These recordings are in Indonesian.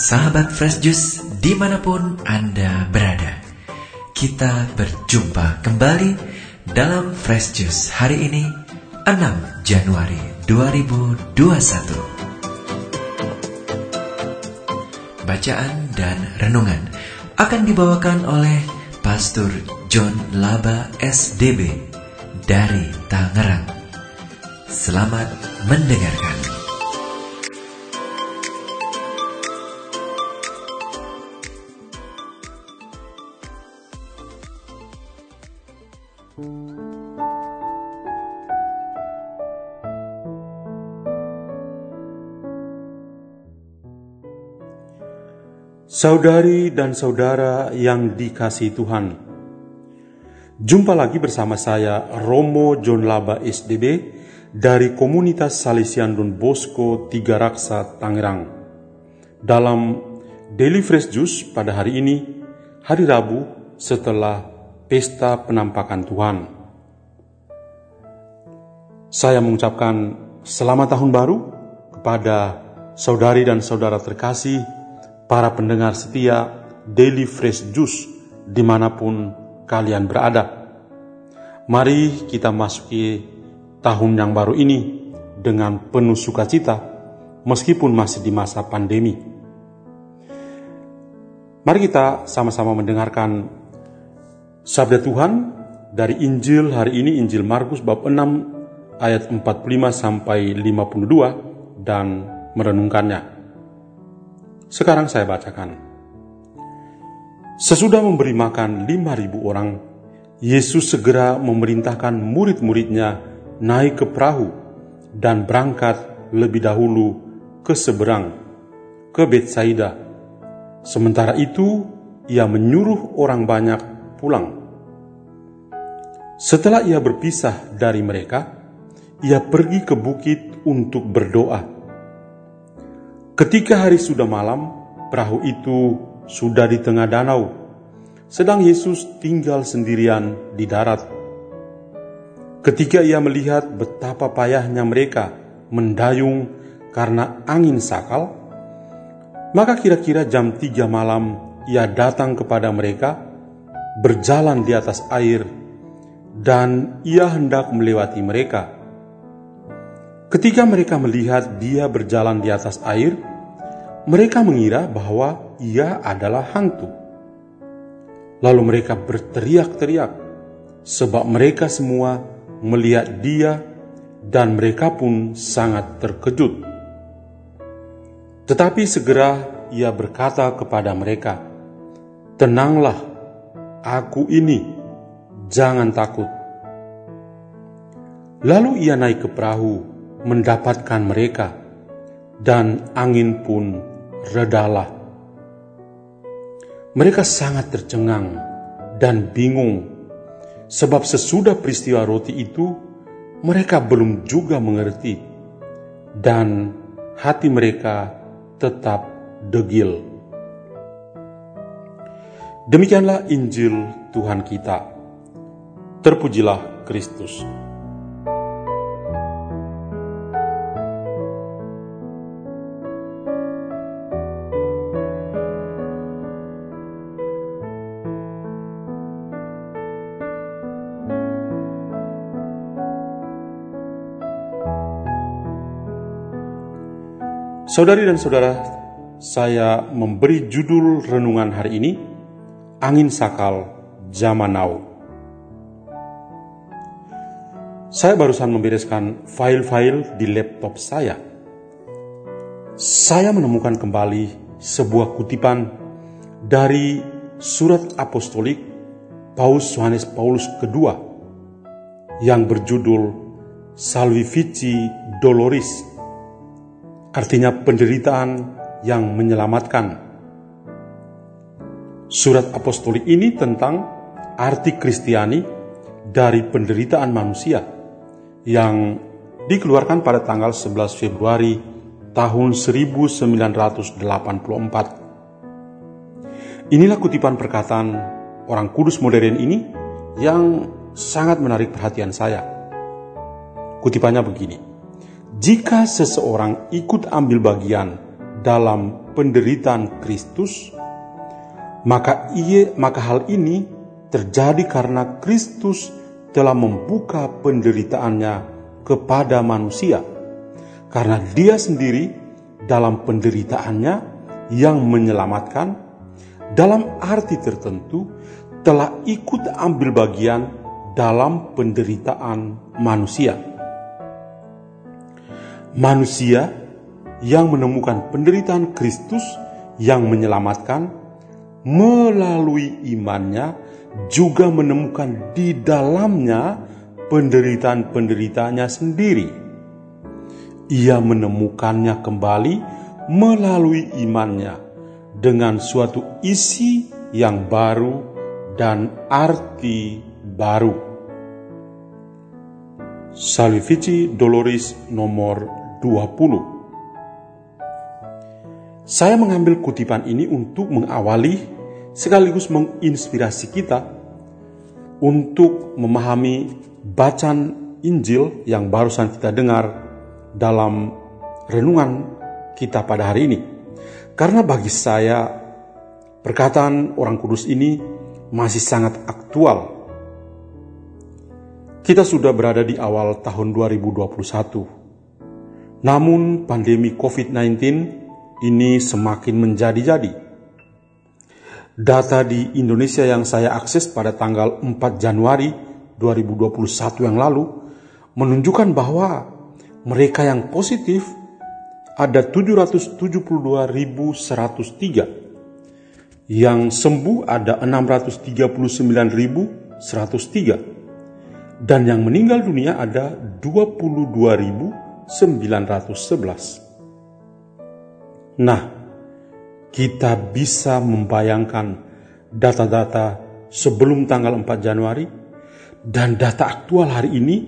Sahabat Fresh Juice di mana pun Anda berada Kita berjumpa kembali dalam Fresh Juice hari ini 6 Januari 2021 Bacaan dan renungan akan dibawakan oleh Pastor John Laba SDB dari Tangerang. Selamat mendengarkan. Saudari dan saudara yang dikasih Tuhan, jumpa lagi bersama saya Romo John Laba SDB dari komunitas Salesian Don Bosco Tiga Raksa Tangerang. Dalam Daily Fresh Juice pada hari ini, hari Rabu setelah pesta penampakan Tuhan. Saya mengucapkan selamat tahun baru kepada saudari dan saudara terkasih para pendengar setia Daily Fresh Juice di mana pun kalian berada. Mari kita masuki tahun yang baru ini dengan penuh sukacita meskipun masih di masa pandemi. Mari kita sama-sama mendengarkan sabda Tuhan dari Injil hari ini Injil Markus bab 6 ayat 45 sampai 52 dan merenungkannya. Sekarang saya bacakan. Sesudah memberi makan lima ribu orang, Yesus segera memerintahkan murid-muridnya naik ke perahu dan berangkat lebih dahulu ke seberang, ke Betsaida. Sementara itu, ia menyuruh orang banyak pulang. Setelah ia berpisah dari mereka, ia pergi ke bukit untuk berdoa. Ketika hari sudah malam, perahu itu sudah di tengah danau, sedang Yesus tinggal sendirian di darat. Ketika ia melihat betapa payahnya mereka mendayung karena angin sakal, maka kira-kira jam tiga malam ia datang kepada mereka, berjalan di atas air, dan ia hendak melewati mereka. Ketika mereka melihat dia berjalan di atas air, mereka mengira bahwa ia adalah hantu. Lalu mereka berteriak-teriak, sebab mereka semua melihat dia, dan mereka pun sangat terkejut. Tetapi segera ia berkata kepada mereka, "Tenanglah, aku ini, jangan takut." Lalu ia naik ke perahu, mendapatkan mereka, dan angin pun redalah. Mereka sangat tercengang dan bingung, sebab sesudah peristiwa roti itu, mereka belum juga mengerti, dan hati mereka tetap degil. Demikianlah Injil Tuhan kita. Terpujilah Kristus. Saudari dan saudara, saya memberi judul renungan hari ini, Angin Sakal Zaman Now. Saya barusan membereskan file-file di laptop saya. Saya menemukan kembali sebuah kutipan dari surat apostolik Paus Yohanes Paulus II yang berjudul Salvifici Doloris artinya penderitaan yang menyelamatkan. Surat apostolik ini tentang arti Kristiani dari penderitaan manusia yang dikeluarkan pada tanggal 11 Februari tahun 1984. Inilah kutipan perkataan orang kudus modern ini yang sangat menarik perhatian saya. Kutipannya begini, jika seseorang ikut ambil bagian dalam penderitaan Kristus, maka ia maka hal ini terjadi karena Kristus telah membuka penderitaannya kepada manusia. Karena dia sendiri dalam penderitaannya yang menyelamatkan dalam arti tertentu telah ikut ambil bagian dalam penderitaan manusia. Manusia yang menemukan penderitaan Kristus yang menyelamatkan melalui imannya juga menemukan di dalamnya penderitaan-penderitaannya sendiri. Ia menemukannya kembali melalui imannya dengan suatu isi yang baru dan arti baru. Salvifici Dolores nomor 20 saya mengambil kutipan ini untuk mengawali sekaligus menginspirasi kita untuk memahami bacaan Injil yang barusan kita dengar dalam renungan kita pada hari ini. Karena bagi saya perkataan orang kudus ini masih sangat aktual. Kita sudah berada di awal tahun 2021. Namun pandemi COVID-19 ini semakin menjadi-jadi. Data di Indonesia yang saya akses pada tanggal 4 Januari 2021 yang lalu menunjukkan bahwa mereka yang positif ada 772.103, yang sembuh ada 639.103, dan yang meninggal dunia ada 22.911. Nah, kita bisa membayangkan data-data sebelum tanggal 4 Januari dan data aktual hari ini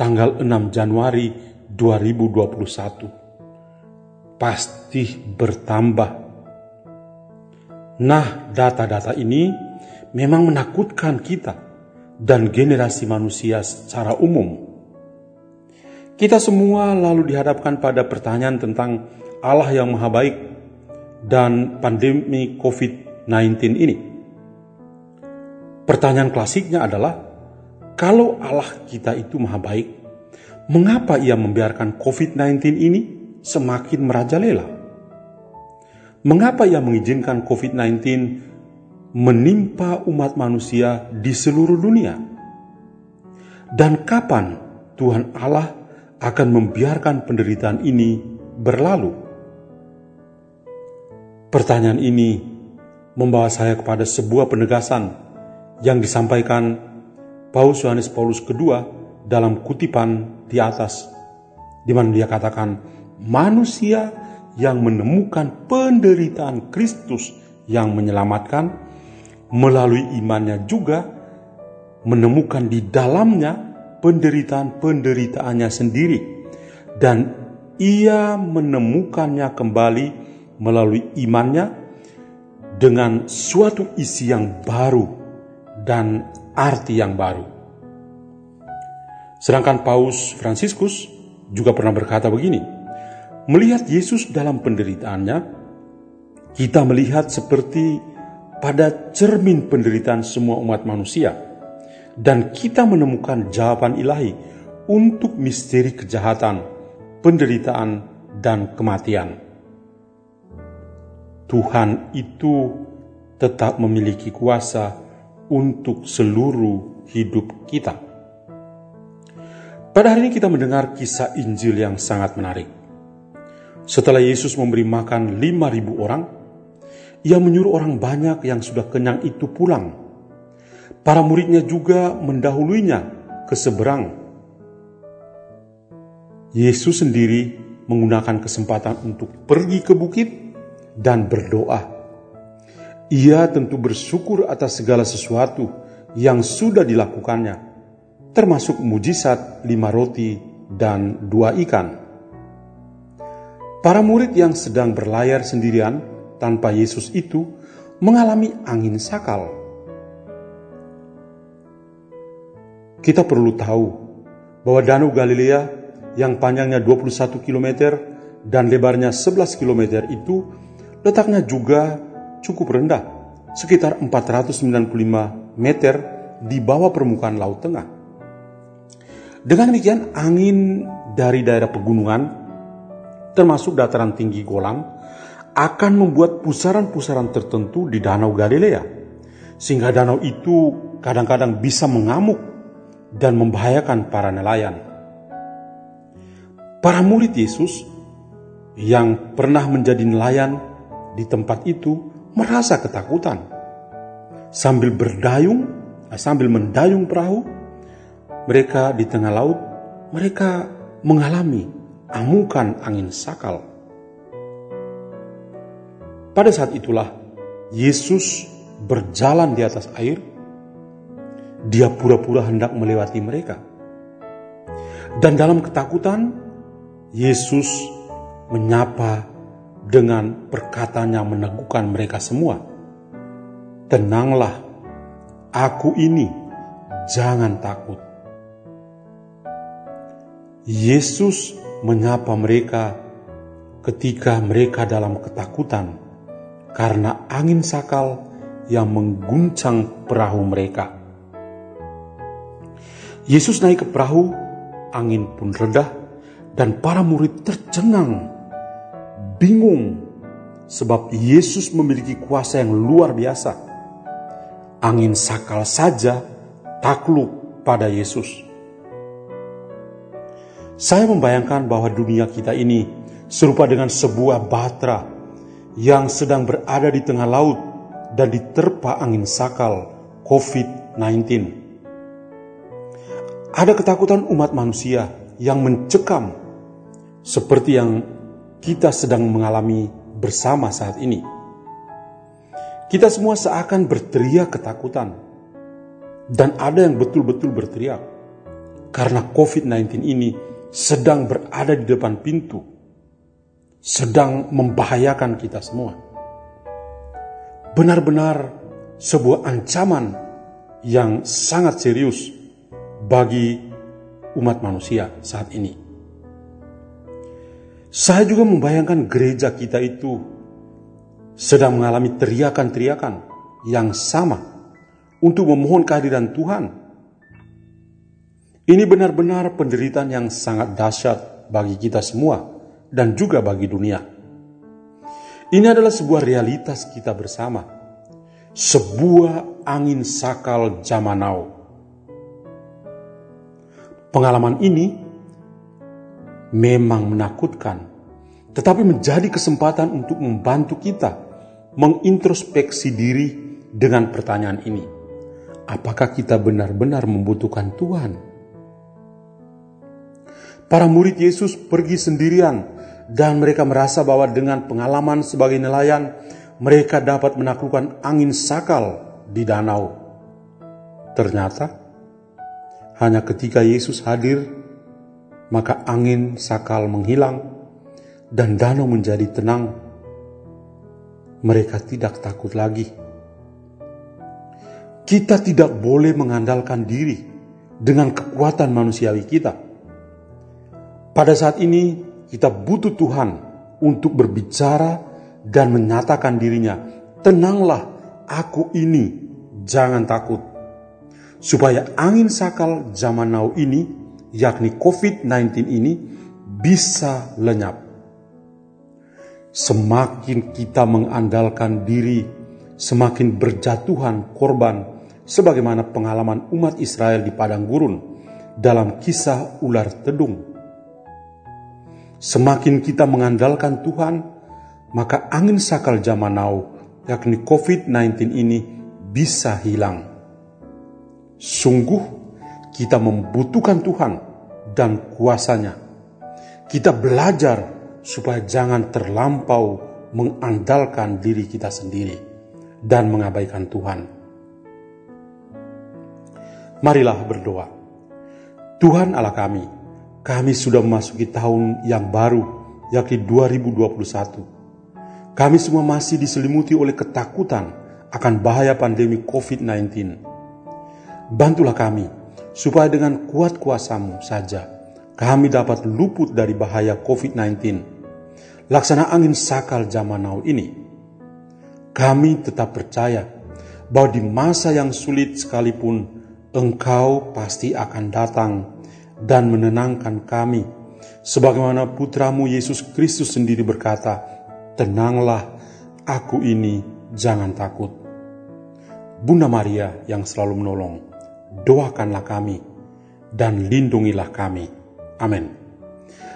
tanggal 6 Januari 2021 pasti bertambah. Nah, data-data ini memang menakutkan kita dan generasi manusia secara umum. Kita semua lalu dihadapkan pada pertanyaan tentang Allah yang Maha Baik dan pandemi COVID-19 ini? Pertanyaan klasiknya adalah, kalau Allah kita itu Maha Baik, mengapa Ia membiarkan COVID-19 ini semakin merajalela? Mengapa Ia mengizinkan COVID-19 menimpa umat manusia di seluruh dunia? Dan kapan Tuhan Allah akan membiarkan penderitaan ini berlalu? Pertanyaan ini membawa saya kepada sebuah penegasan yang disampaikan Paus Yohanes Paulus II dalam kutipan di atas, di mana dia katakan, manusia yang menemukan penderitaan Kristus yang menyelamatkan, melalui imannya juga menemukan di dalamnya penderitaan-penderitaannya sendiri, dan ia menemukannya kembali melalui imannya dengan suatu isi yang baru dan arti yang baru. Sedangkan Paus Fransiskus juga pernah berkata begini, melihat Yesus dalam penderitaannya, kita melihat seperti pada cermin penderitaan semua umat manusia, dan kita menemukan jawaban ilahi untuk misteri kejahatan, penderitaan, dan kematian. Tuhan itu tetap memiliki kuasa untuk seluruh hidup kita. Pada hari ini kita mendengar kisah Injil yang sangat menarik. Setelah Yesus memberi makan 5.000 orang, ia menyuruh orang banyak yang sudah kenyang itu pulang. Para muridnya juga mendahulunya ke seberang. Yesus sendiri menggunakan kesempatan untuk pergi ke bukit dan berdoa. Ia tentu bersyukur atas segala sesuatu yang sudah dilakukannya, termasuk mujizat lima roti dan dua ikan. Para murid yang sedang berlayar sendirian tanpa Yesus itu mengalami angin sakal. Kita perlu tahu bahwa Danau Galilea yang panjangnya 21 km dan lebarnya 11 km itu letaknya juga cukup rendah, sekitar 495 meter di bawah permukaan Laut Tengah. Dengan demikian, angin dari daerah pegunungan, termasuk dataran tinggi Golan, akan membuat pusaran-pusaran tertentu di Danau Galilea, sehingga danau itu kadang-kadang bisa mengamuk dan membahayakan para nelayan. Para murid Yesus yang pernah menjadi nelayan di tempat itu merasa ketakutan. Sambil berdayung, eh, sambil mendayung perahu, mereka di tengah laut, mereka mengalami amukan angin sakal. Pada saat itulah Yesus berjalan di atas air. Dia pura-pura hendak melewati mereka. Dan dalam ketakutan, Yesus menyapa dengan perkataan yang meneguhkan mereka semua. Tenanglah, aku ini, jangan takut. Yesus menyapa mereka ketika mereka dalam ketakutan karena angin sakal yang mengguncang perahu mereka. Yesus naik ke perahu, angin pun redah, dan para murid tercengang bingung sebab Yesus memiliki kuasa yang luar biasa. Angin sakal saja takluk pada Yesus. Saya membayangkan bahwa dunia kita ini serupa dengan sebuah batra yang sedang berada di tengah laut dan diterpa angin sakal COVID-19. Ada ketakutan umat manusia yang mencekam seperti yang kita sedang mengalami bersama saat ini. Kita semua seakan berteriak ketakutan, dan ada yang betul-betul berteriak karena COVID-19 ini sedang berada di depan pintu, sedang membahayakan kita semua. Benar-benar sebuah ancaman yang sangat serius bagi umat manusia saat ini. Saya juga membayangkan gereja kita itu sedang mengalami teriakan-teriakan yang sama untuk memohon kehadiran Tuhan. Ini benar-benar penderitaan yang sangat dahsyat bagi kita semua dan juga bagi dunia. Ini adalah sebuah realitas kita bersama. Sebuah angin sakal zaman now. Pengalaman ini memang menakutkan, tetapi menjadi kesempatan untuk membantu kita mengintrospeksi diri dengan pertanyaan ini. Apakah kita benar-benar membutuhkan Tuhan? Para murid Yesus pergi sendirian dan mereka merasa bahwa dengan pengalaman sebagai nelayan, mereka dapat menaklukkan angin sakal di danau. Ternyata, hanya ketika Yesus hadir maka angin sakal menghilang dan danau menjadi tenang. Mereka tidak takut lagi. Kita tidak boleh mengandalkan diri dengan kekuatan manusiawi kita. Pada saat ini, kita butuh Tuhan untuk berbicara dan menyatakan dirinya, "Tenanglah, aku ini, jangan takut." Supaya angin sakal zaman now ini yakni COVID-19 ini bisa lenyap. Semakin kita mengandalkan diri, semakin berjatuhan korban sebagaimana pengalaman umat Israel di padang gurun dalam kisah ular tedung. Semakin kita mengandalkan Tuhan, maka angin sakal zaman now, yakni COVID-19 ini bisa hilang. Sungguh kita membutuhkan Tuhan dan kuasanya. Kita belajar supaya jangan terlampau mengandalkan diri kita sendiri dan mengabaikan Tuhan. Marilah berdoa. Tuhan Allah kami, kami sudah memasuki tahun yang baru, yakni 2021. Kami semua masih diselimuti oleh ketakutan akan bahaya pandemi COVID-19. Bantulah kami supaya dengan kuat kuasamu saja kami dapat luput dari bahaya COVID-19 laksana angin sakal zaman now ini. Kami tetap percaya bahwa di masa yang sulit sekalipun Engkau pasti akan datang dan menenangkan kami. Sebagaimana putramu Yesus Kristus sendiri berkata, Tenanglah, aku ini jangan takut. Bunda Maria yang selalu menolong, doakanlah kami dan lindungilah kami. Amin.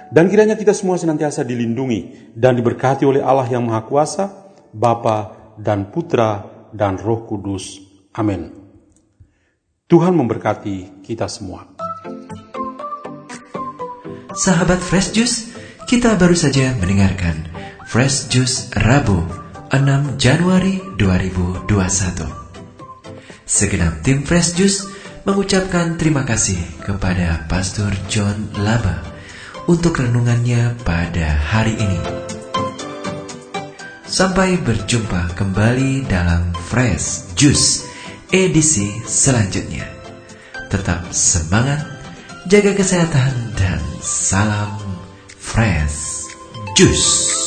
Dan kiranya kita semua senantiasa dilindungi dan diberkati oleh Allah yang Maha Kuasa, Bapa dan Putra dan Roh Kudus. Amin. Tuhan memberkati kita semua. Sahabat Fresh Juice, kita baru saja mendengarkan Fresh Juice Rabu 6 Januari 2021. Segenap tim Fresh Juice mengucapkan terima kasih kepada Pastor John Laba untuk renungannya pada hari ini. Sampai berjumpa kembali dalam Fresh Juice edisi selanjutnya. Tetap semangat, jaga kesehatan, dan salam fresh juice.